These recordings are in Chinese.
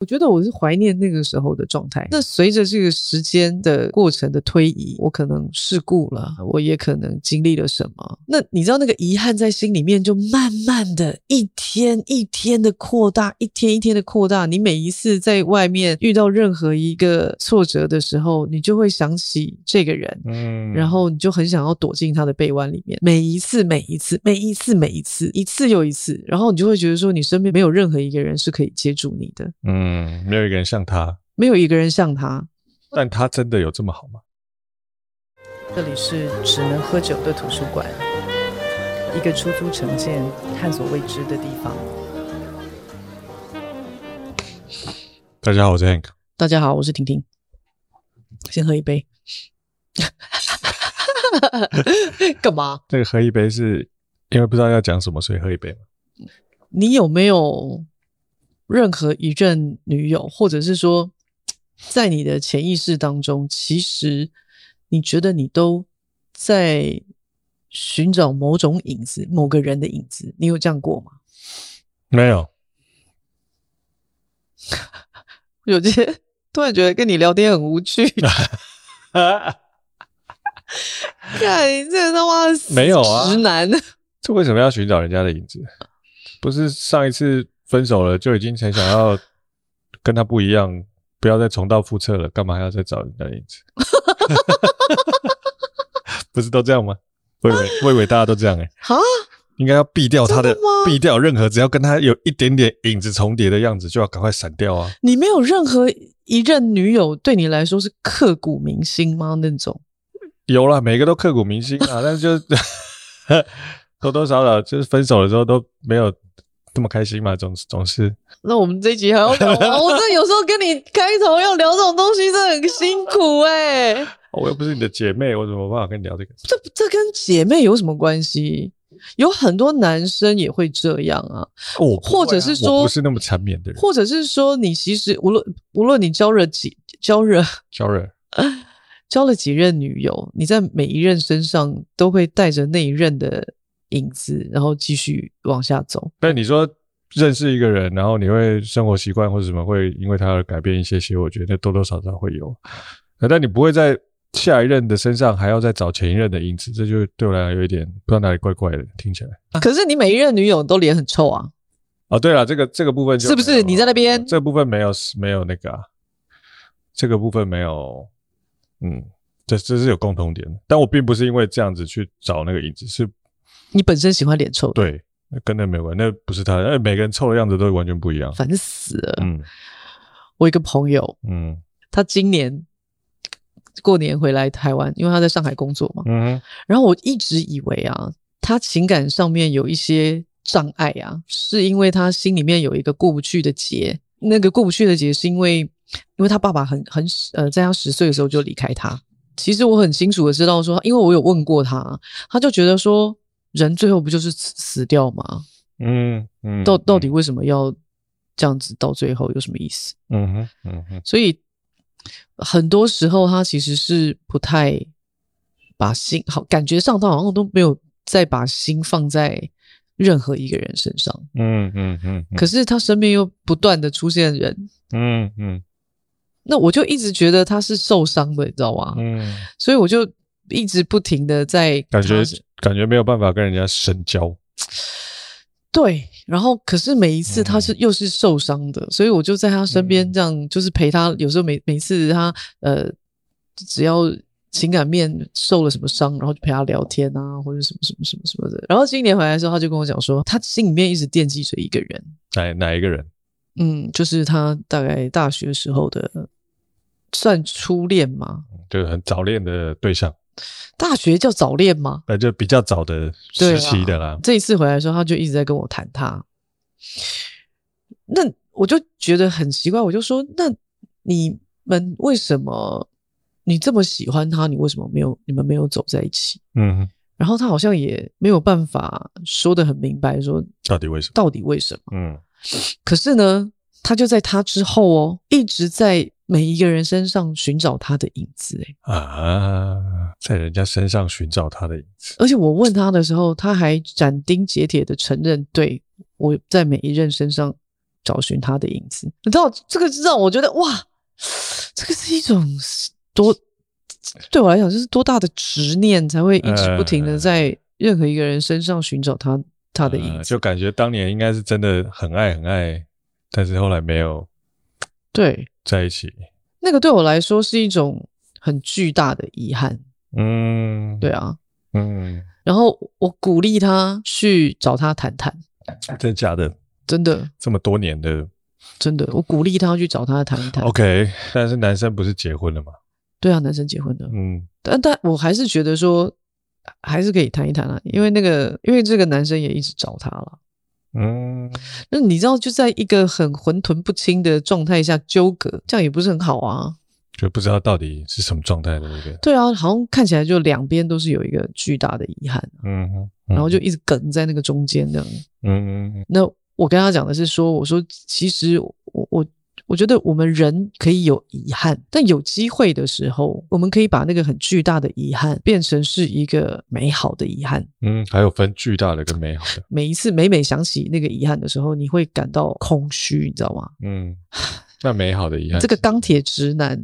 我觉得我是怀念那个时候的状态。那随着这个时间的过程的推移，我可能事故了，我也可能经历了什么。那你知道那个遗憾在心里面就慢慢的一天一天的扩大，一天一天的扩大。你每一次在外面遇到任何一个挫折的时候，你就会想起这个人，嗯，然后你就很想要躲进他的臂弯里面。每一次，每一次，每一次，每一次，一次又一次，然后你就会觉得说，你身边没有任何一个人是可以接住你的，嗯。嗯，没有一个人像他，没有一个人像他，但他真的有这么好吗？这里是只能喝酒的图书馆，一个出租城建、探索未知的地方。大家好，我是 Hank。大家好，我是婷婷。先喝一杯。干嘛？这个喝一杯是因为不知道要讲什么，所以喝一杯。你有没有？任何一任女友，或者是说，在你的潜意识当中，其实你觉得你都在寻找某种影子，某个人的影子，你有这样过吗？没有。有些突然觉得跟你聊天很无趣。看你这个他妈没有啊，直男。这为什么要寻找人家的影子？不是上一次。分手了就已经很想要跟他不一样，不要再重蹈覆辙了，干嘛还要再找人家的影子？不是都这样吗？魏伟，魏伟大家都这样哎、欸，啊，应该要避掉他的，避掉任何只要跟他有一点点影子重叠的样子，就要赶快闪掉啊！你没有任何一任女友对你来说是刻骨铭心吗？那种有啦，每个都刻骨铭心啊，但是就 多多少少就是分手的时候都没有。这么开心嘛？总是总是。那我们这一集还要聊吗？我这有时候跟你开头要聊这种东西，真的很辛苦哎、欸。我又不是你的姐妹，我怎么办法跟你聊这个？这这跟姐妹有什么关系？有很多男生也会这样啊。哦，或者是说，不是那么缠绵的人。或者是说，你其实无论无论你交了几交了交了 交了几任女友，你在每一任身上都会带着那一任的。影子，然后继续往下走。但你说认识一个人，然后你会生活习惯或者什么会因为他而改变一些些，我觉得多多少少会有。但你不会在下一任的身上还要再找前一任的影子，这就对我来讲有一点不知道哪里怪怪的，听起来。可是你每一任女友都脸很臭啊！哦，对了，这个这个部分就是不是你在那边？这个部分没有没有那个啊，这个部分没有，嗯，这这是有共同点的。但我并不是因为这样子去找那个影子，是。你本身喜欢脸臭的，对，跟那没有关，那不是他，哎，每个人臭的样子都完全不一样，烦死了。嗯，我一个朋友，嗯，他今年过年回来台湾，因为他在上海工作嘛，嗯，然后我一直以为啊，他情感上面有一些障碍啊，是因为他心里面有一个过不去的结，那个过不去的结是因为，因为他爸爸很很呃，在他十岁的时候就离开他。其实我很清楚的知道说，因为我有问过他，他就觉得说。人最后不就是死死掉吗？嗯嗯，到到底为什么要这样子？到最后有什么意思？嗯哼嗯哼。所以很多时候他其实是不太把心好，感觉上他好像都没有再把心放在任何一个人身上。嗯嗯嗯。可是他身边又不断的出现人。嗯嗯。那我就一直觉得他是受伤的，你知道吗？嗯。所以我就一直不停的在感觉。感觉没有办法跟人家深交，对。然后，可是每一次他是又是受伤的，嗯、所以我就在他身边，这样就是陪他。有时候每每次他呃，只要情感面受了什么伤，然后就陪他聊天啊，或者什么什么什么什么的。然后今年回来的时候，他就跟我讲说，他心里面一直惦记着一个人，哪哪一个人？嗯，就是他大概大学时候的算初恋嘛，就是很早恋的对象。大学叫早恋吗？那就比较早的时期的啦。这一次回来的时候，他就一直在跟我谈他。那我就觉得很奇怪，我就说：那你们为什么你这么喜欢他？你为什么没有你们没有走在一起？嗯。然后他好像也没有办法说的很明白，说到底为什么？到底为什么？嗯。可是呢，他就在他之后哦，一直在。每一个人身上寻找他的影子，欸，啊，在人家身上寻找他的影子。而且我问他的时候，他还斩钉截铁的承认，对，我在每一任身上找寻他的影子。你知道这个让我觉得哇，这个是一种多对我来讲就是多大的执念，才会一直不停的在任何一个人身上寻找他他的影子，呃，就感觉当年应该是真的很爱很爱，但是后来没有对在一起。那个对我来说是一种很巨大的遗憾。嗯，对啊，嗯。然后我鼓励他去找他谈谈。真的假的？真的。这么多年的。真的，我鼓励他去找他谈一谈。OK，但是男生不是结婚了吗？对啊，男生结婚了。嗯，但但我还是觉得说，还是可以谈一谈啊，因为那个，因为这个男生也一直找他了。嗯，那你知道，就在一个很混沌不清的状态下纠葛，这样也不是很好啊。就不知道到底是什么状态的那个。对啊，好像看起来就两边都是有一个巨大的遗憾。嗯哼，然后就一直梗在那个中间这样。嗯嗯。那我跟他讲的是说，我说其实我我。我觉得我们人可以有遗憾，但有机会的时候，我们可以把那个很巨大的遗憾变成是一个美好的遗憾。嗯，还有分巨大的跟美好的。每一次每每想起那个遗憾的时候，你会感到空虚，你知道吗？嗯。那美好的遗憾，这个钢铁直男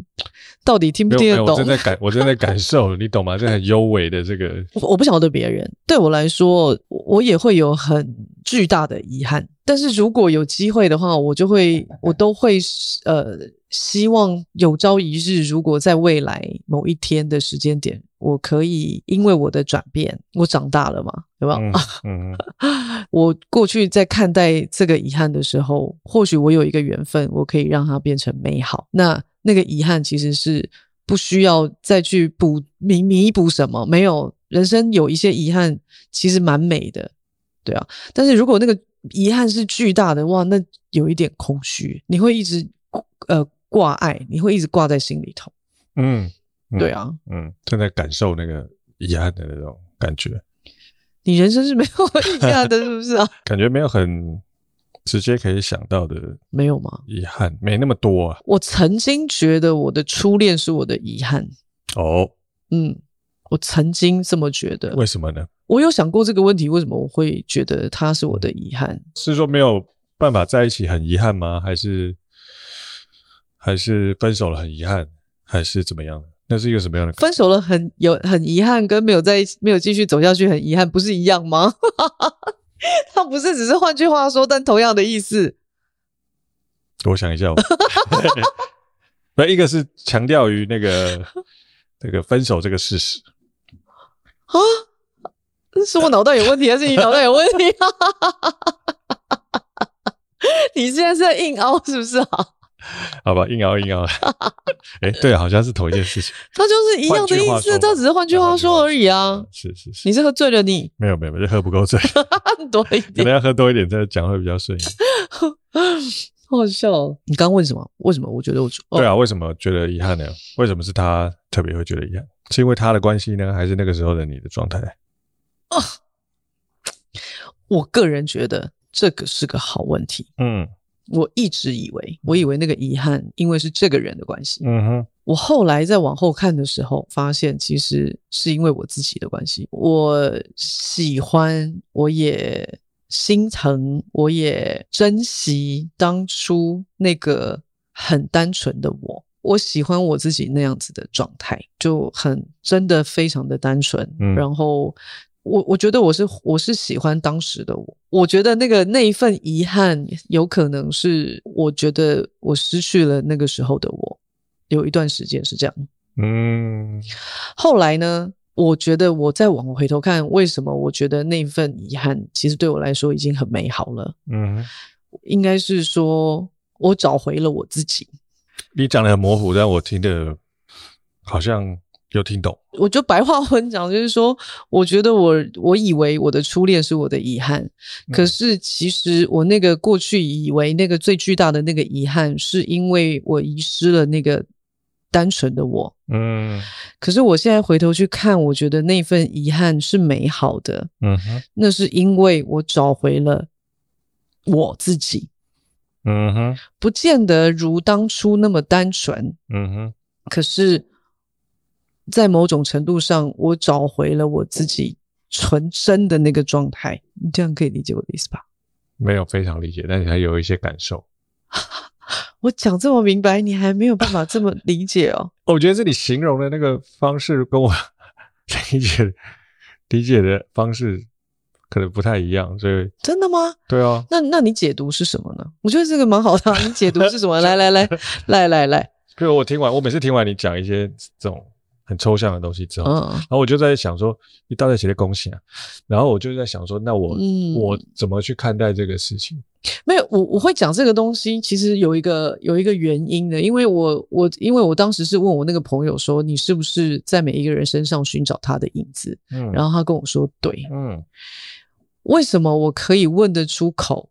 到底听不听得懂？我正在感，我正在感受，你懂吗？这很幽微的这个，我我不晓得别人，对我来说，我也会有很巨大的遗憾。但是如果有机会的话，我就会，我都会呃，希望有朝一日，如果在未来某一天的时间点。我可以因为我的转变，我长大了嘛，对吧？嗯，嗯 我过去在看待这个遗憾的时候，或许我有一个缘分，我可以让它变成美好。那那个遗憾其实是不需要再去补弥弥补什么，没有。人生有一些遗憾，其实蛮美的，对啊。但是如果那个遗憾是巨大的，哇，那有一点空虚，你会一直呃挂碍，你会一直挂在心里头，嗯。嗯、对啊，嗯，正在感受那个遗憾的那种感觉。你人生是没有遗憾的，是不是啊？感觉没有很直接可以想到的，没有吗？遗憾没那么多啊。我曾经觉得我的初恋是我的遗憾。哦，嗯，我曾经这么觉得。为什么呢？我有想过这个问题，为什么我会觉得他是我的遗憾？是说没有办法在一起很遗憾吗？还是还是分手了很遗憾？还是怎么样？那是一个什么样的？分手了很有很遗憾，跟没有在一起没有继续走下去很遗憾，不是一样吗？他不是只是换句话说，但同样的意思。我想一下，那一个是强调于那个那个分手这个事实啊，是我脑袋有问题，还是你脑袋有问题？你现在是在硬凹是不是啊？好吧，硬凹硬凹。哎，对，好像是同一件事情。他就是一样的意思，他只是换句话说而已啊。是是是，你是喝醉了你？没有没有没有，就喝不够醉，多一点，可能要喝多一点再讲会比较顺。好笑哦！你刚问什么？为什么我觉得我对啊？为什么觉得遗憾呢？为什么是他特别会觉得遗憾？是因为他的关系呢，还是那个时候的你的状态？啊，我个人觉得这个是个好问题。嗯。我一直以为，我以为那个遗憾，因为是这个人的关系。嗯哼。我后来再往后看的时候，发现其实是因为我自己的关系。我喜欢，我也心疼，我也珍惜当初那个很单纯的我。我喜欢我自己那样子的状态，就很真的非常的单纯。嗯。然后。我我觉得我是我是喜欢当时的我，我觉得那个那一份遗憾，有可能是我觉得我失去了那个时候的我，有一段时间是这样。嗯，后来呢，我觉得我再往回头看，为什么我觉得那份遗憾其实对我来说已经很美好了？嗯，应该是说我找回了我自己。你讲的很模糊，但我听的好像。有听懂？我就白话文讲，就是说，我觉得我我以为我的初恋是我的遗憾，嗯，可是其实我那个过去以为那个最巨大的那个遗憾，是因为我遗失了那个单纯的我。嗯，可是我现在回头去看，我觉得那份遗憾是美好的。嗯哼，那是因为我找回了我自己。嗯哼，不见得如当初那么单纯。嗯哼，可是。在某种程度上，我找回了我自己纯真的那个状态。你这样可以理解我的意思吧？没有非常理解，但是还有一些感受。我讲这么明白，你还没有办法这么理解哦？我觉得这里形容的那个方式跟我 理解理解的方式可能不太一样，所以真的吗？对啊，那那你解读是什么呢？我觉得这个蛮好的啊，你解读是什么？来来来来来来，比如我听完，我每次听完你讲一些这种。很抽象的东西之后，嗯、然后我就在想说，你到底写的恭喜啊？然后我就在想说，那我、嗯、我怎么去看待这个事情？没有，我我会讲这个东西，其实有一个有一个原因的，因为我我因为我当时是问我那个朋友说，你是不是在每一个人身上寻找他的影子？嗯，然后他跟我说，对，嗯，为什么我可以问得出口？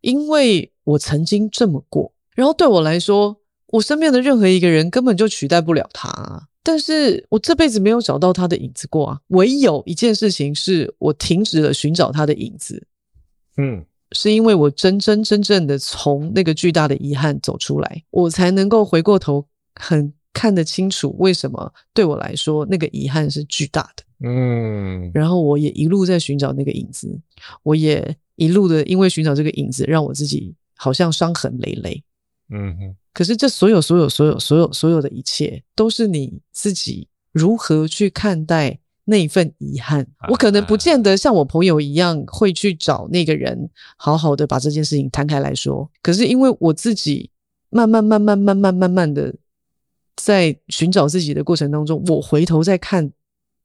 因为我曾经这么过，然后对我来说，我身边的任何一个人根本就取代不了他啊。但是我这辈子没有找到他的影子过啊！唯有一件事情是我停止了寻找他的影子，嗯，是因为我真真正正的从那个巨大的遗憾走出来，我才能够回过头很看得清楚为什么对我来说那个遗憾是巨大的，嗯，然后我也一路在寻找那个影子，我也一路的因为寻找这个影子，让我自己好像伤痕累累，嗯哼。可是，这所有、所有、所有、所有、所有的一切，都是你自己如何去看待那一份遗憾。我可能不见得像我朋友一样会去找那个人，好好的把这件事情摊开来说。可是，因为我自己慢慢、慢慢、慢慢、慢慢的在寻找自己的过程当中，我回头再看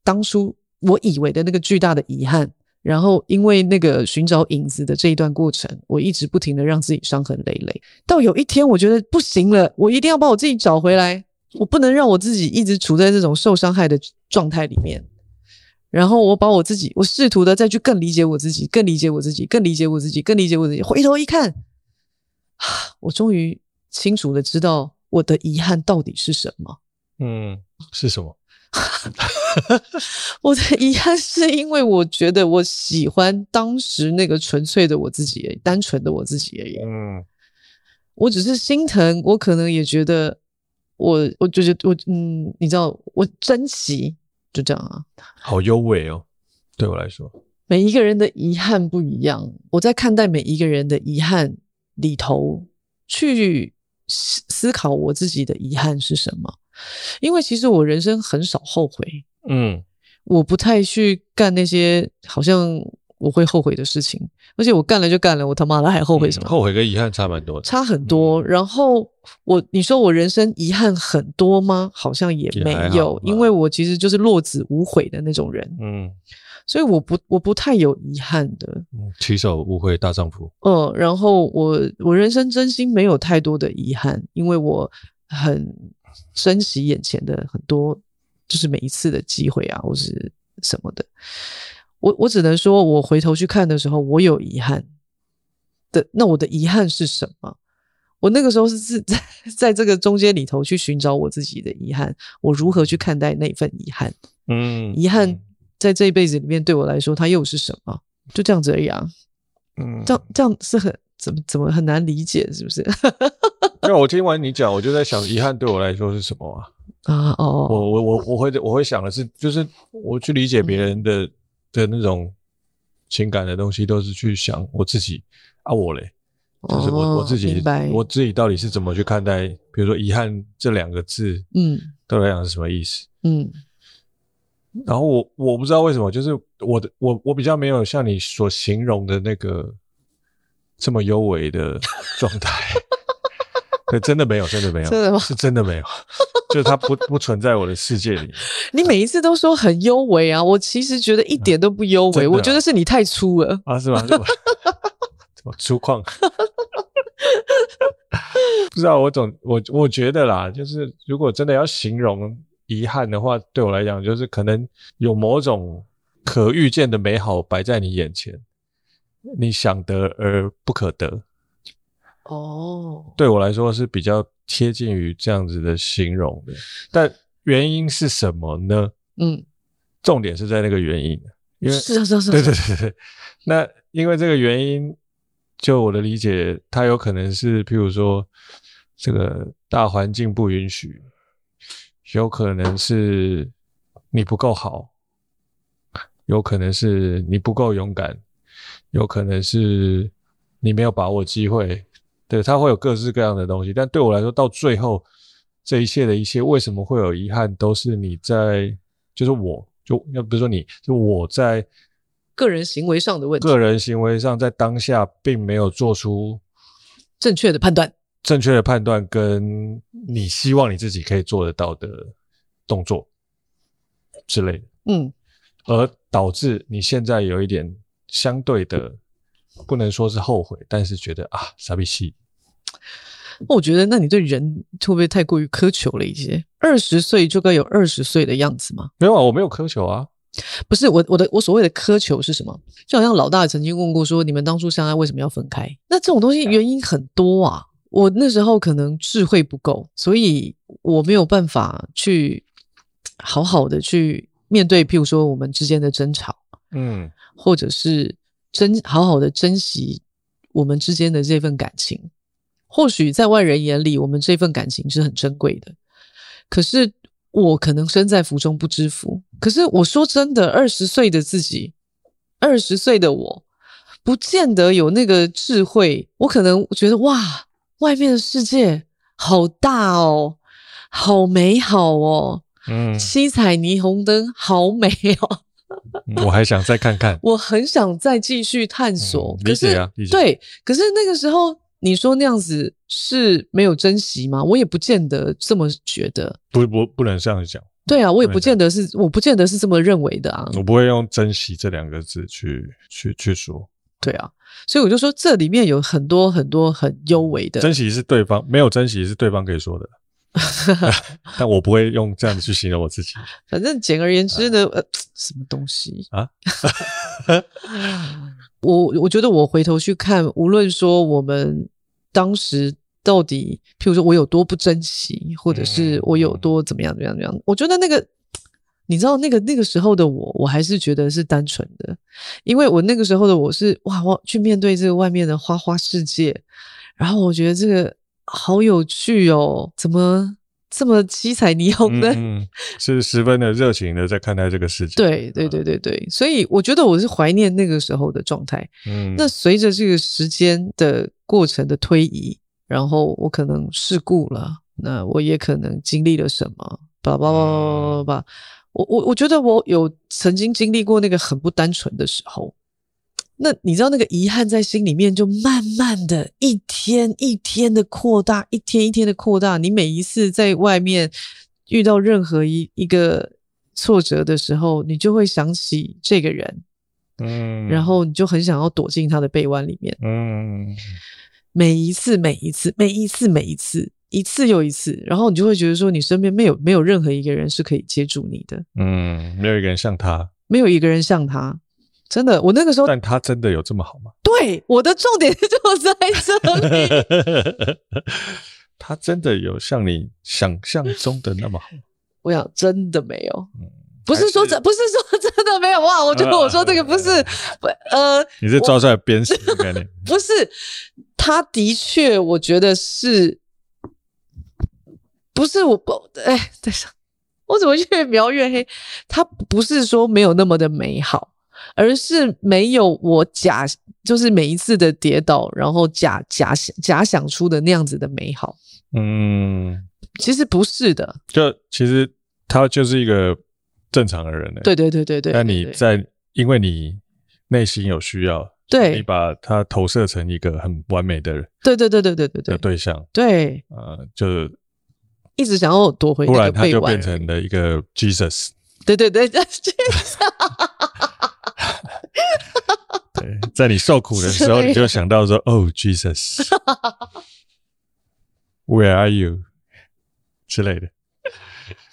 当初我以为的那个巨大的遗憾。然后，因为那个寻找影子的这一段过程，我一直不停的让自己伤痕累累。到有一天，我觉得不行了，我一定要把我自己找回来。我不能让我自己一直处在这种受伤害的状态里面。然后，我把我自己，我试图的再去更理解我自己，更理解我自己，更理解我自己，更理解我自己。回头一看，啊，我终于清楚的知道我的遗憾到底是什么。嗯，是什么？我的遗憾是因为我觉得我喜欢当时那个纯粹的我自己单纯的我自己而已。嗯，我只是心疼，我可能也觉得我，我就觉得我，嗯，你知道，我珍惜，就这样啊。好优美哦，对我来说，每一个人的遗憾不一样。我在看待每一个人的遗憾里头，去思思考我自己的遗憾是什么。因为其实我人生很少后悔，嗯，我不太去干那些好像我会后悔的事情，而且我干了就干了，我他妈的还后悔什么？后悔跟遗憾差蛮多的，差很多。然后我你说我人生遗憾很多吗？好像也没有，因为我其实就是落子无悔的那种人，嗯，所以我不我不太有遗憾的，嗯，骑手无悔大丈夫，嗯，然后我我人生真心没有太多的遗憾，因为我很。珍惜眼前的很多，就是每一次的机会啊，或是什么的。我我只能说，我回头去看的时候，我有遗憾的。那我的遗憾是什么？我那个时候是是 在在这个中间里头去寻找我自己的遗憾，我如何去看待那份遗憾？嗯，遗憾在这一辈子里面对我来说，它又是什么？就这样子而已啊。嗯，这样这样是很怎么怎么很难理解，是不是？那我听完你讲，我就在想，遗憾对我来说是什么啊？啊哦，我我我我会我会想的是，就是我去理解别人的、嗯、的那种情感的东西，都是去想我自己啊，我嘞，就是我、哦、我自己，我自己到底是怎么去看待，比如说遗憾这两个字，嗯，对我来讲是什么意思？嗯，然后我我不知道为什么，就是我的我我比较没有像你所形容的那个这么优美的状态。对，真的没有，真的没有，真的吗？是真的没有，就是它不不存在我的世界里。你每一次都说很优美啊，我其实觉得一点都不优美，啊、我觉得是你太粗了啊，是吗？怎么 粗犷？不知道，我总我我觉得啦，就是如果真的要形容遗憾的话，对我来讲，就是可能有某种可预见的美好摆在你眼前，你想得而不可得。哦，oh. 对我来说是比较贴近于这样子的形容的，但原因是什么呢？嗯，重点是在那个原因，因为是是是啊是啊，对对对对，那因为这个原因，就我的理解，它有可能是譬如说这个大环境不允许，有可能是你不够好，有可能是你不够勇敢，有可能是你没有把握机会。对，它会有各式各样的东西。但对我来说，到最后这一切的一切，为什么会有遗憾？都是你在，就是我就要比如说你就我在个人行为上的问题，个人行为上在当下并没有做出正确的判断，正确的判断跟你希望你自己可以做得到的动作之类的，嗯，而导致你现在有一点相对的。不能说是后悔，但是觉得啊，傻逼气。我觉得，那你对人会不会太过于苛求了一些？二十岁就该有二十岁的样子吗？没有啊，我没有苛求啊。不是我，我的我所谓的苛求是什么？就好像老大曾经问过说，你们当初相爱为什么要分开？那这种东西原因很多啊。我那时候可能智慧不够，所以我没有办法去好好的去面对，譬如说我们之间的争吵，嗯，或者是。珍好好的珍惜我们之间的这份感情，或许在外人眼里，我们这份感情是很珍贵的。可是我可能身在福中不知福。可是我说真的，二十岁的自己，二十岁的我，不见得有那个智慧。我可能觉得哇，外面的世界好大哦，好美好哦，嗯，七彩霓虹灯好美哦。我还想再看看，我很想再继续探索。理解啊，理解。对，可是那个时候你说那样子是没有珍惜吗？我也不见得这么觉得。不不，不能这样讲。对啊，我也不见得是，我不见得是这么认为的啊。我不会用珍惜这两个字去去去说。对啊，所以我就说这里面有很多很多很优美的。珍惜是对方，没有珍惜是对方可以说的。但我不会用这样子去形容我自己。反正简而言之呢，呃，什么东西啊？我我觉得我回头去看，无论说我们当时到底，譬如说我有多不珍惜，或者是我有多怎么样怎么样怎么样，我觉得那个，你知道那个那个时候的我，我还是觉得是单纯的，因为我那个时候的我是哇，我去面对这个外面的花花世界，然后我觉得这个。好有趣哦！怎么这么七彩霓虹呢？嗯，是十分的热情的在看待这个世界。对对对对对，所以我觉得我是怀念那个时候的状态。嗯，那随着这个时间的过程的推移，然后我可能事故了，那我也可能经历了什么？叭叭叭叭叭叭！我我我觉得我有曾经经历过那个很不单纯的时候。那你知道那个遗憾在心里面就慢慢的一天一天的扩大，一天一天的扩大。你每一次在外面遇到任何一一个挫折的时候，你就会想起这个人，嗯，然后你就很想要躲进他的臂弯里面，嗯，每一次每一次每一次每一次一次又一次，然后你就会觉得说，你身边没有没有任何一个人是可以接住你的，嗯，没有一个人像他，没有一个人像他。真的，我那个时候，但他真的有这么好吗？对，我的重点就在这里。他真的有像你想象中的那么好？我想真的没有，不是说真，不是说真的没有哇！我觉得我说这个不是，呃，你是抓出来鞭尸的概念？不是，他的确，我觉得是，不是我不哎，等一下，我怎么越描越黑？他不是说没有那么的美好。而是没有我假，就是每一次的跌倒，然后假假想假想出的那样子的美好。嗯，其实不是的。就其实他就是一个正常的人呢。对对对对对。那你在，因为你内心有需要，对，你把他投射成一个很完美的人。对对对对对对对。的对象。对。呃，就一直想要夺回。突然他就变成了一个 Jesus。对对对，Jesus。对，在你受苦的时候，你就想到说：“ 哦，Jesus，Where are you？” 之类的，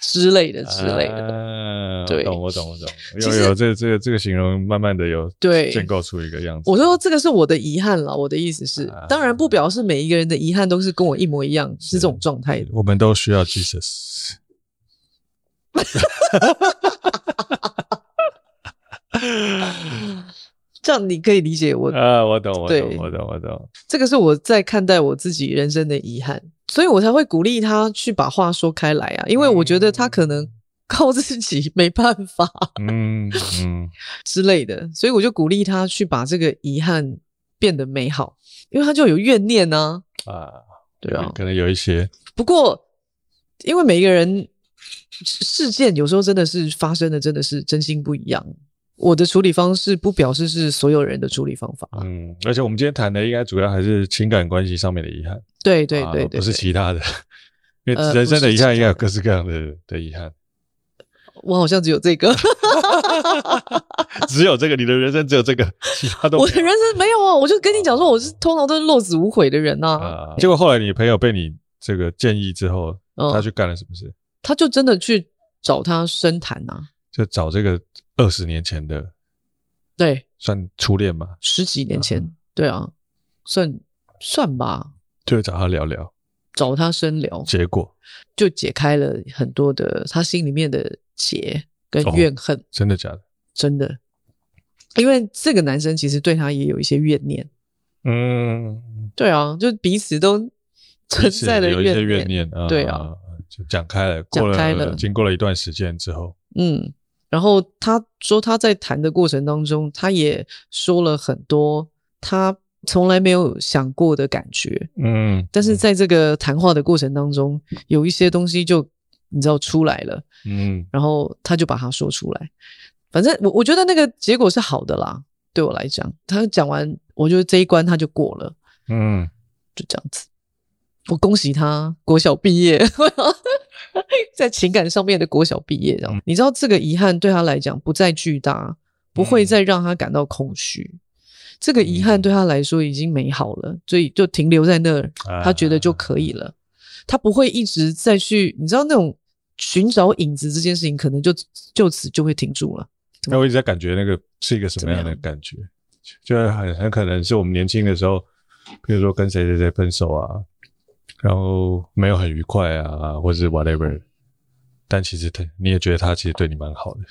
之类的，之类的。啊、对，我懂，我懂，我懂。有有这这个这个形容，慢慢的有对建构出一个样子。我说这个是我的遗憾了。我的意思是，当然不表示每一个人的遗憾都是跟我一模一样，是这种状态的。我们都需要 Jesus。这样你可以理解我啊，我懂，我懂，我懂，我懂。这个是我在看待我自己人生的遗憾，所以我才会鼓励他去把话说开来啊，因为我觉得他可能靠自己没办法，嗯嗯 之类的，所以我就鼓励他去把这个遗憾变得美好。因为他就有怨念呢。啊，对啊，可能有一些。不过，因为每一个人事件有时候真的是发生的，真的是真心不一样。我的处理方式不表示是所有人的处理方法。嗯，而且我们今天谈的应该主要还是情感关系上面的遗憾。对对对对，对，不是其他的。因为人生的遗憾应该有各式各样的的遗憾。我好像只有这个，只有这个，你的人生只有这个，其他都。我的人生没有啊，我就跟你讲说，我是通常都是落子无悔的人呐、结果后来你朋友被你这个建议之后，嗯、他去干了什么事？他就真的去找他深谈呐，就找这个。二十年前的，对，算初恋嘛？十几年前，嗯、对啊，算算吧。就找他聊聊，找他深聊，结果就解开了很多的他心里面的结跟怨恨。哦、真的假的？真的，因为这个男生其实对他也有一些怨念。嗯，对啊，就彼此都存在的有一些怨念啊。对啊，就讲开了，讲开了。经过了一段时间之后，嗯。然后他说他在谈的过程当中，他也说了很多他从来没有想过的感觉，嗯，但是在这个谈话的过程当中，有一些东西就你知道出来了，嗯，然后他就把它说出来，反正我我觉得那个结果是好的啦，对我来讲，他讲完，我觉得这一关他就过了，嗯，就这样子，我恭喜他国小毕业。在情感上面的国小毕业，这样、嗯、你知道这个遗憾对他来讲不再巨大，不会再让他感到空虚。嗯、这个遗憾对他来说已经美好了，所以就停留在那儿，他觉得就可以了。啊、他不会一直再去，你知道那种寻找影子这件事情，可能就就此就会停住了。那我一直在感觉那个是一个什么样的感觉？就很很可能是我们年轻的时候，比如说跟谁谁谁分手啊。然后没有很愉快啊，或者是 whatever，但其实他你也觉得他其实对你蛮好的。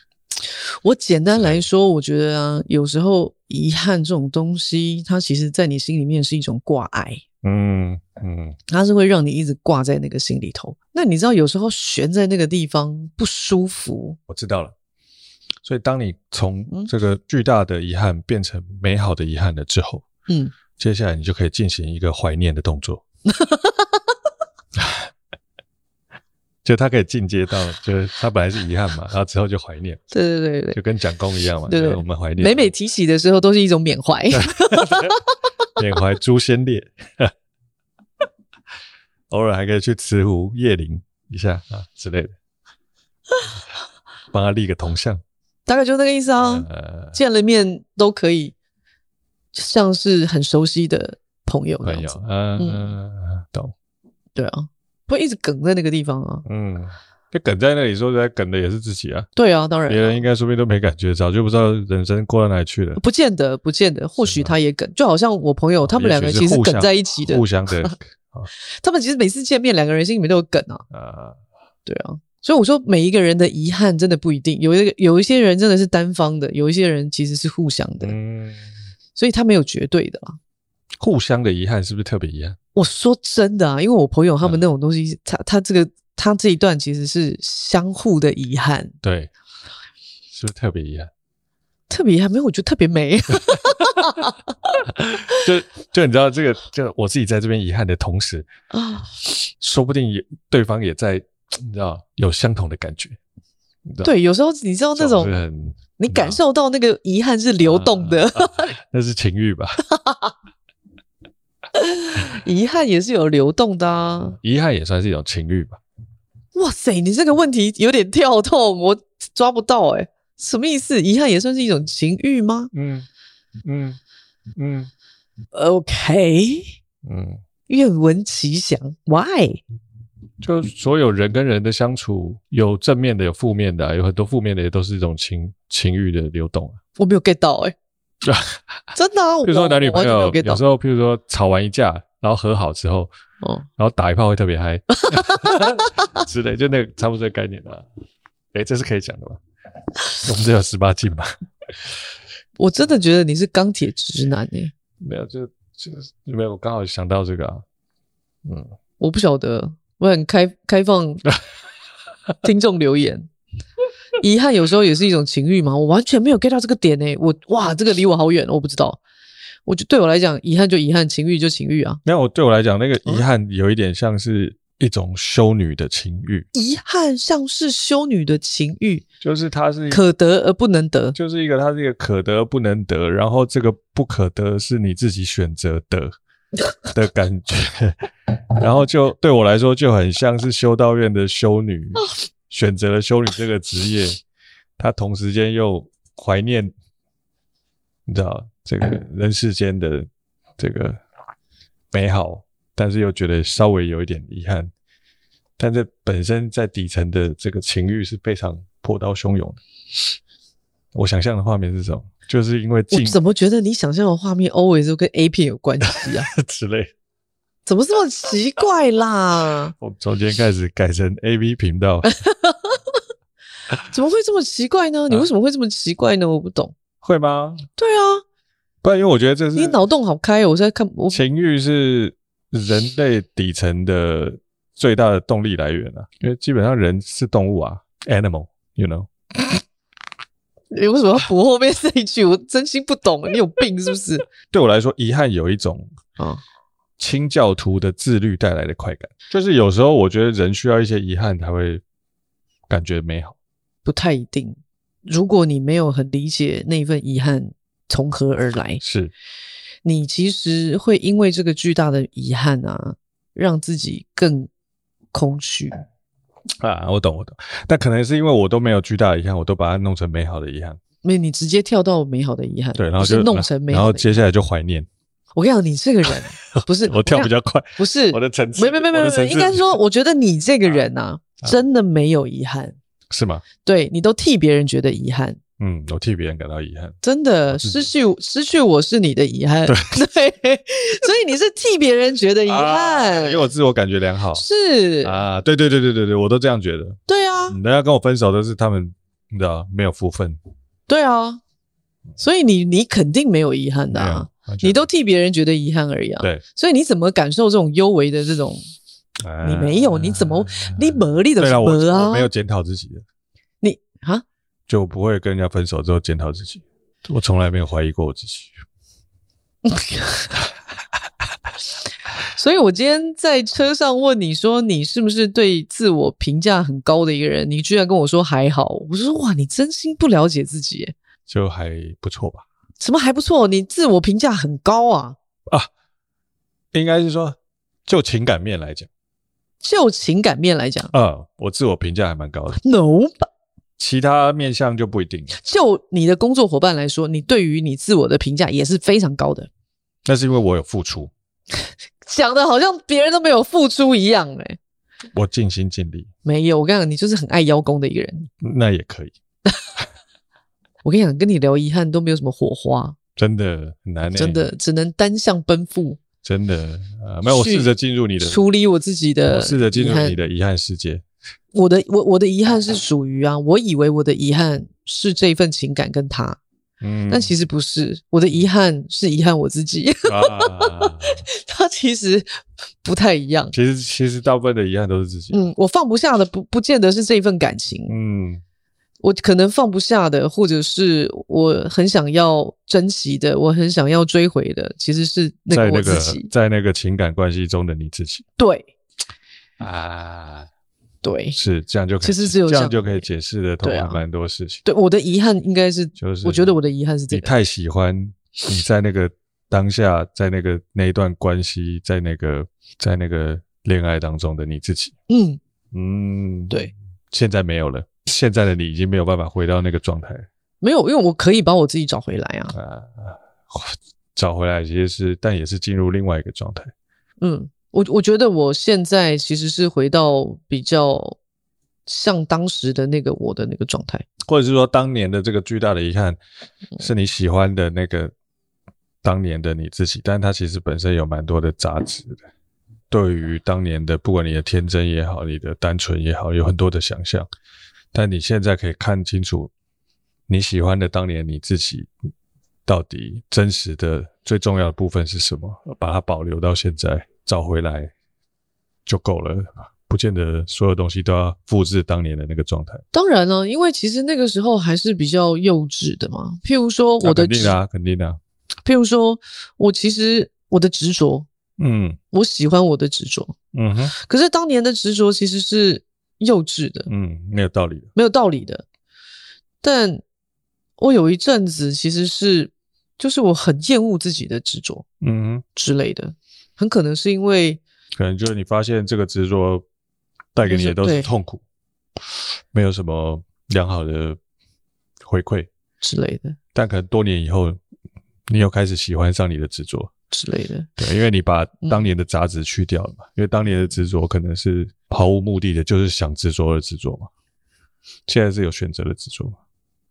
我简单来说，我觉得啊，有时候遗憾这种东西，它其实在你心里面是一种挂碍。嗯嗯，它是会让你一直挂在那个心里头。那你知道有时候悬在那个地方不舒服。我知道了。所以当你从这个巨大的遗憾变成美好的遗憾了之后，嗯，接下来你就可以进行一个怀念的动作。就他可以进阶到，就是他本来是遗憾嘛，然后之后就怀念。对对对对，就跟蒋公一样嘛，对，对，对，我们怀念。每每提起的时候，都是一种缅怀，缅怀诛仙烈。偶尔还可以去慈湖夜灵一下啊之类的，帮他立个铜像，大概就那个意思啊。呃、见了面都可以，像是很熟悉的朋友那样子。嗯嗯，懂。对啊。不会一直梗在那个地方啊。嗯，就梗在那里，说实在，梗的也是自己啊。对啊，当然，别人应该说不定都没感觉，早就不知道人生过到哪里去了。不见得，不见得，或许他也梗，就好像我朋友他们两个其实梗在一起的，互相的。他们其实每次见面，两个人心里面都有梗啊。啊，对啊，所以我说每一个人的遗憾真的不一定，有一个有一些人真的是单方的，有一些人其实是互相的。嗯，所以他没有绝对的啊。互相的遗憾是不是特别遗憾？我说真的啊，因为我朋友他们那种东西，嗯、他他这个他这一段其实是相互的遗憾，对，是不是特别遗憾？特别遗憾没有，我觉得特别美。就就你知道这个，就我自己在这边遗憾的同时 啊，说不定也对方也在，你知道有相同的感觉。对，有时候你知道那种，你感受到那个遗憾是流动的，啊啊、那是情欲吧？遗憾也是有流动的啊，遗憾也算是一种情欲吧？哇塞，你这个问题有点跳痛，我抓不到哎、欸，什么意思？遗憾也算是一种情欲吗？嗯嗯嗯，OK，嗯，愿闻其详，Why？就所有人跟人的相处，有正面的，有负面的，有很多负面的，也都是一种情情欲的流动啊。我没有 get 到哎、欸。真的啊！比如说男女朋友，有时候，譬如说吵完一架，然后和好之后，哦，然后打一炮会特别嗨，之类，就那个差不多这个概念啊。诶，这是可以讲的吧？我们这有十八禁吧？我真的觉得你是钢铁直男诶。没有，就就是没有，我刚好想到这个啊。嗯，我不晓得，我很开开放听众留言。遗憾有时候也是一种情欲嘛？我完全没有 get 到这个点诶，我哇，这个离我好远，我不知道。我就对我来讲，遗憾就遗憾，情欲就情欲啊。那我对我来讲，那个遗憾有一点像是一种修女的情欲。遗憾像是修女的情欲，就是它是可得而不能得，就是一个它是一个可得而不能得，然后这个不可得是你自己选择的 的感觉，然后就对我来说就很像是修道院的修女选择了修女这个职业，他同时间又怀念，你知道。这个人世间的这个美好，但是又觉得稍微有一点遗憾，但这本身在底层的这个情欲是非常波涛汹涌的。我想象的画面是什么？就是因为我怎么觉得你想象的画面 always 都跟 A 片有关系啊 之类？怎么这么奇怪啦？我从今天开始改成 AV 频道，怎么会这么奇怪呢？你为什么会这么奇怪呢？我不懂。会吗？对啊。不然，因为我觉得这是你脑洞好开哦！我在看，情欲是人类底层的最大的动力来源啊。因为基本上人是动物啊，animal，you know。你为什么要补后面这一句？我真心不懂，你有病是不是？对我来说，遗憾有一种啊，清教徒的自律带来的快感，就是有时候我觉得人需要一些遗憾才会感觉美好。不太一定，如果你没有很理解那份遗憾。从何而来？是你其实会因为这个巨大的遗憾啊，让自己更空虚啊！我懂，我懂，但可能是因为我都没有巨大的遗憾，我都把它弄成美好的遗憾。没，你直接跳到美好的遗憾，对，然后就弄成美好然后接下来就怀念。我跟你讲，你这个人 不是我跳比较快，不是我的层次，没没没没没，应该说，我觉得你这个人啊，真的没有遗憾，是吗？对，你都替别人觉得遗憾。嗯，我替别人感到遗憾，真的失去失去我是你的遗憾，对，对，所以你是替别人觉得遗憾，啊，因为我自我感觉良好，是。啊，对对对对对对，我都这样觉得，对啊，人家跟我分手都是他们，你知道没有福分，对啊，所以你你肯定没有遗憾的啊，你都替别人觉得遗憾而已啊，对，所以你怎么感受这种幽微的这种，啊，你没有，你怎么你没力的什么啊？没有检讨自己的，你啊。就不会跟人家分手之后检讨自己，我从来没有怀疑过我自己。所以，我今天在车上问你说，你是不是对自我评价很高的一个人？你居然跟我说还好。我说哇，你真心不了解自己，就还不错吧？什么还不错？你自我评价很高啊？啊，应该是说，就情感面来讲，就情感面来讲，嗯，我自我评价还蛮高的。No。其他面向就不一定。就你的工作伙伴来说，你对于你自我的评价也是非常高的。那是因为我有付出，讲的好像别人都没有付出一样哎、欸、我尽心尽力。没有，我跟你讲，你就是很爱邀功的一个人。那也可以。我跟你讲，跟你聊遗憾都没有什么火花，真的很难、欸。真的只能单向奔赴。真的啊，没有，我试着进入你的，处理我自己的，试着进入你的遗憾世界。我的我我的遗憾是属于啊，我以为我的遗憾是这份情感跟他，嗯，但其实不是，我的遗憾是遗憾我自己，啊、他其实不太一样。其实其实大部分的遗憾都是自己。嗯，我放不下的不不见得是这一份感情，嗯，我可能放不下的，或者是我很想要珍惜的，我很想要追回的，其实是那个我自己，在那个在那个情感关系中的你自己。对，啊。对，是这样就可以，其实只有这样就可以解释的通蛮多事情。对，我的遗憾应该是，就是我觉得我的遗憾是这个，你太喜欢你在那个当下，在那个那一段关系，在那个在那个恋爱当中的你自己。嗯嗯，对，现在没有了，现在的你已经没有办法回到那个状态。没有，因为我可以把我自己找回来啊。啊，找回来其实是，但也是进入另外一个状态。嗯。我我觉得我现在其实是回到比较像当时的那个我的那个状态，或者是说当年的这个巨大的遗憾是你喜欢的那个当年的你自己，但它其实本身有蛮多的杂质的。对于当年的，不管你的天真也好，你的单纯也好，有很多的想象，但你现在可以看清楚你喜欢的当年你自己到底真实的最重要的部分是什么，把它保留到现在。找回来就够了，不见得所有东西都要复制当年的那个状态。当然了，因为其实那个时候还是比较幼稚的嘛。譬如说，我的、啊、肯定的、啊，肯定的、啊。譬如说，我其实我的执着，嗯，我喜欢我的执着，嗯哼。可是当年的执着其实是幼稚的，嗯，没有道理的，没有道理的。但我有一阵子其实是，就是我很厌恶自己的执着，嗯之类的，很可能是因为，可能就是你发现这个执着带给你的都是痛苦，没有什么良好的回馈之类的。但可能多年以后，你又开始喜欢上你的执着之类的。对，因为你把当年的杂质去掉了嘛。嗯、因为当年的执着可能是毫无目的的，就是想执着而执着嘛。现在是有选择的执着嘛。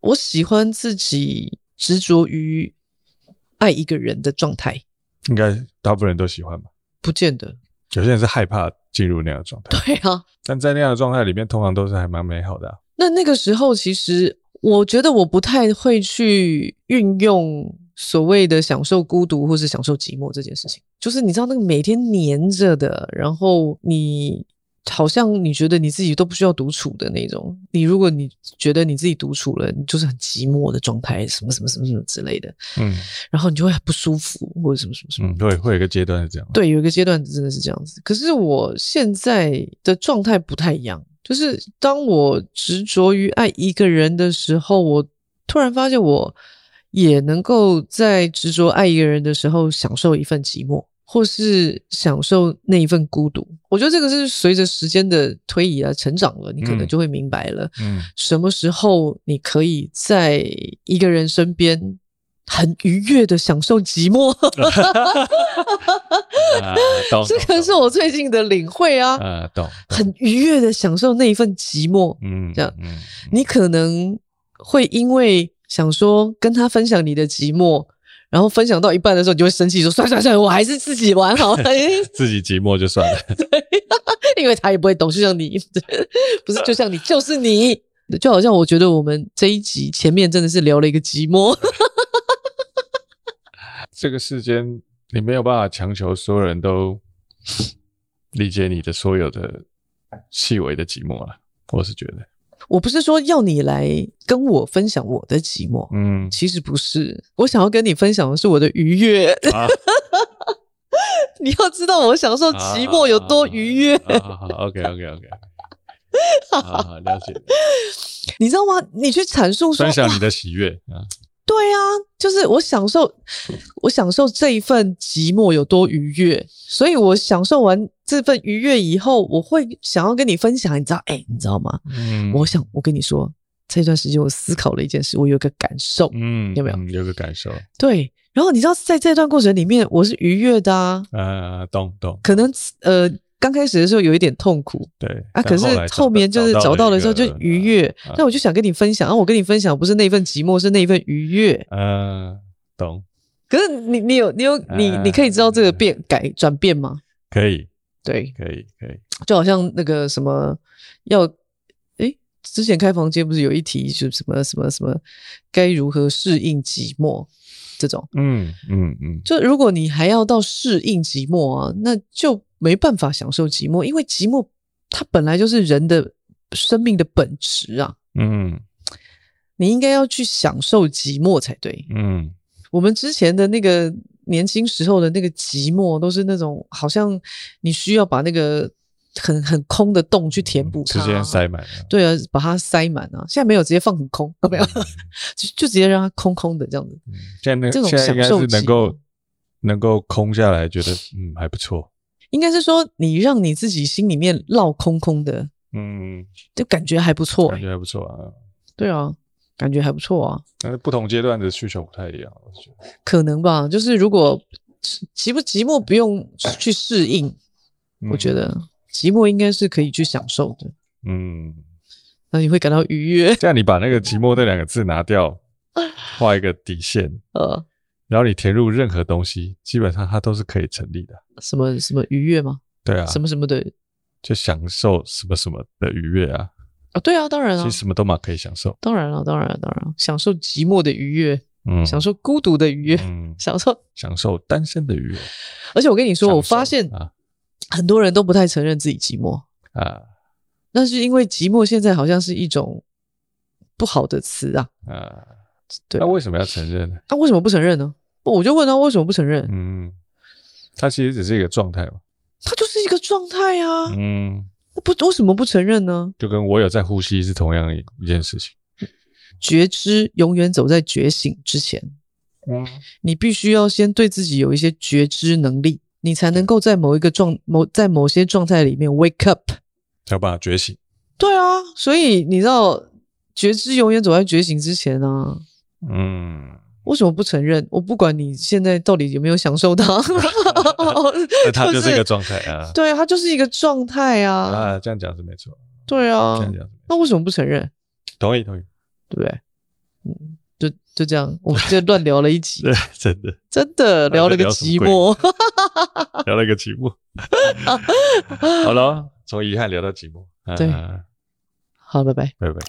我喜欢自己执着于爱一个人的状态，应该大部分人都喜欢吧？不见得，有些人是害怕进入那样的状态。对啊，但在那样的状态里面，通常都是还蛮美好的啊。那那个时候，其实。我觉得我不太会去运用所谓的享受孤独或是享受寂寞这件事情，就是你知道那个每天黏着的，然后你好像你觉得你自己都不需要独处的那种。你如果你觉得你自己独处了，你就是很寂寞的状态，什么什么什么什么之类的，嗯，然后你就会很不舒服或者什么什么什么，嗯，对，会有一个阶段是这样，对，有一个阶段真的是这样子。可是我现在的状态不太一样。就是当我执着于爱一个人的时候，我突然发现我也能够在执着爱一个人的时候享受一份寂寞，或是享受那一份孤独。我觉得这个是随着时间的推移啊，成长了，你可能就会明白了，嗯，什么时候你可以在一个人身边。很愉悦的享受寂寞，这个是我最近的领会啊。啊，懂，很愉悦的享受那一份寂寞，嗯，这样，嗯，你可能会因为想说跟他分享你的寂寞，然后分享到一半的时候，你就会生气说，算算算，我还是自己玩好了，自己寂寞就算了，对，因为他也不会懂，就像你，不是，就像你，就是你，就好像我觉得我们这一集前面真的是聊了一个寂寞。这个世间，你没有办法强求所有人都理解你的所有的细微的寂寞了。我是觉得，我不是说要你来跟我分享我的寂寞，嗯，其实不是，我想要跟你分享的是我的愉悦。啊、你要知道我享受寂寞有多愉悦。好好好，OK，OK，OK，好好了解。你知道吗？你去阐述说，分享你的喜悦啊。对啊，就是我享受，我享受这一份寂寞有多愉悦，所以我享受完这份愉悦以后，我会想要跟你分享，你知道？哎，你知道吗？嗯，我想我跟你说，这段时间我思考了一件事，我有个感受，嗯，有没有？嗯，有个感受，对。然后你知道，在这段过程里面，我是愉悦的啊，呃，懂懂，可能呃。刚开始的时候有一点痛苦，对啊，可是后面就是找到了之后就愉悦，那我就想跟你分享，然后我跟你分享不是那份寂寞，是那一份愉悦，嗯，懂。可是你你有你有你你可以知道这个变改转变吗？可以，对，可以可以，就好像那个什么要，诶，之前开房间不是有一题是什么什么什么该如何适应寂寞这种，嗯嗯嗯，就如果你还要到适应寂寞啊，那就。没办法享受寂寞，因为寂寞它本来就是人的生命的本质啊。嗯，你应该要去享受寂寞才对。嗯，我们之前的那个年轻时候的那个寂寞，都是那种好像你需要把那个很很空的洞去填补它，直接塞满。对啊，把它塞满啊。现在没有直接放很空，没有，就就直接让它空空的这样子。嗯，现在那这种享受是能够能够空下来，觉得嗯还不错。应该是说，你让你自己心里面落空空的，嗯，就感觉还不错，感觉还不错啊。对啊，感觉还不错啊。但是不同阶段的需求不太一样，我觉得可能吧。就是如果寂不寂寞不用去适应，嗯，我觉得寂寞应该是可以去享受的。嗯，那你会感到愉悦。这样，你把那个寂寞那两个字拿掉，画一个底线，呃。然后你填入任何东西，基本上它都是可以成立的。什么什么愉悦吗？对啊，什么什么的，就享受什么什么的愉悦啊。啊，对啊，当然了，其实什么都嘛可以享受。当然了，当然了，当然了，享受寂寞的愉悦，嗯，享受孤独的愉悦，嗯，享受 享受单身的愉悦。而且我跟你说，我发现啊，很多人都不太承认自己寂寞啊。那是因为寂寞现在好像是一种不好的词啊。啊。对，那为什么要承认呢？那为什么不承认呢？我就问他为什么不承认？嗯，他其实只是一个状态嘛。他就是一个状态啊。嗯，不，为什么不承认呢？就跟我有在呼吸是同样的一件事情。觉知永远走在觉醒之前。嗯，你必须要先对自己有一些觉知能力，你才能够在某一个状某在某些状态里面 wake up，才有办法觉醒。对啊，所以你知道，觉知永远走在觉醒之前啊。嗯，为什么不承认？我不管你现在到底有没有享受它，那它就是一个状态啊。对，它就是一个状态啊。啊，这样讲是没错。对啊，这样讲，那为什么不承认？同意，同意，对不对？嗯，就就这样，我们就乱聊了一集。对，真的，真的聊了 个寂寞，聊了个寂寞。好了，从遗憾聊到寂寞。对，好，拜拜，拜拜。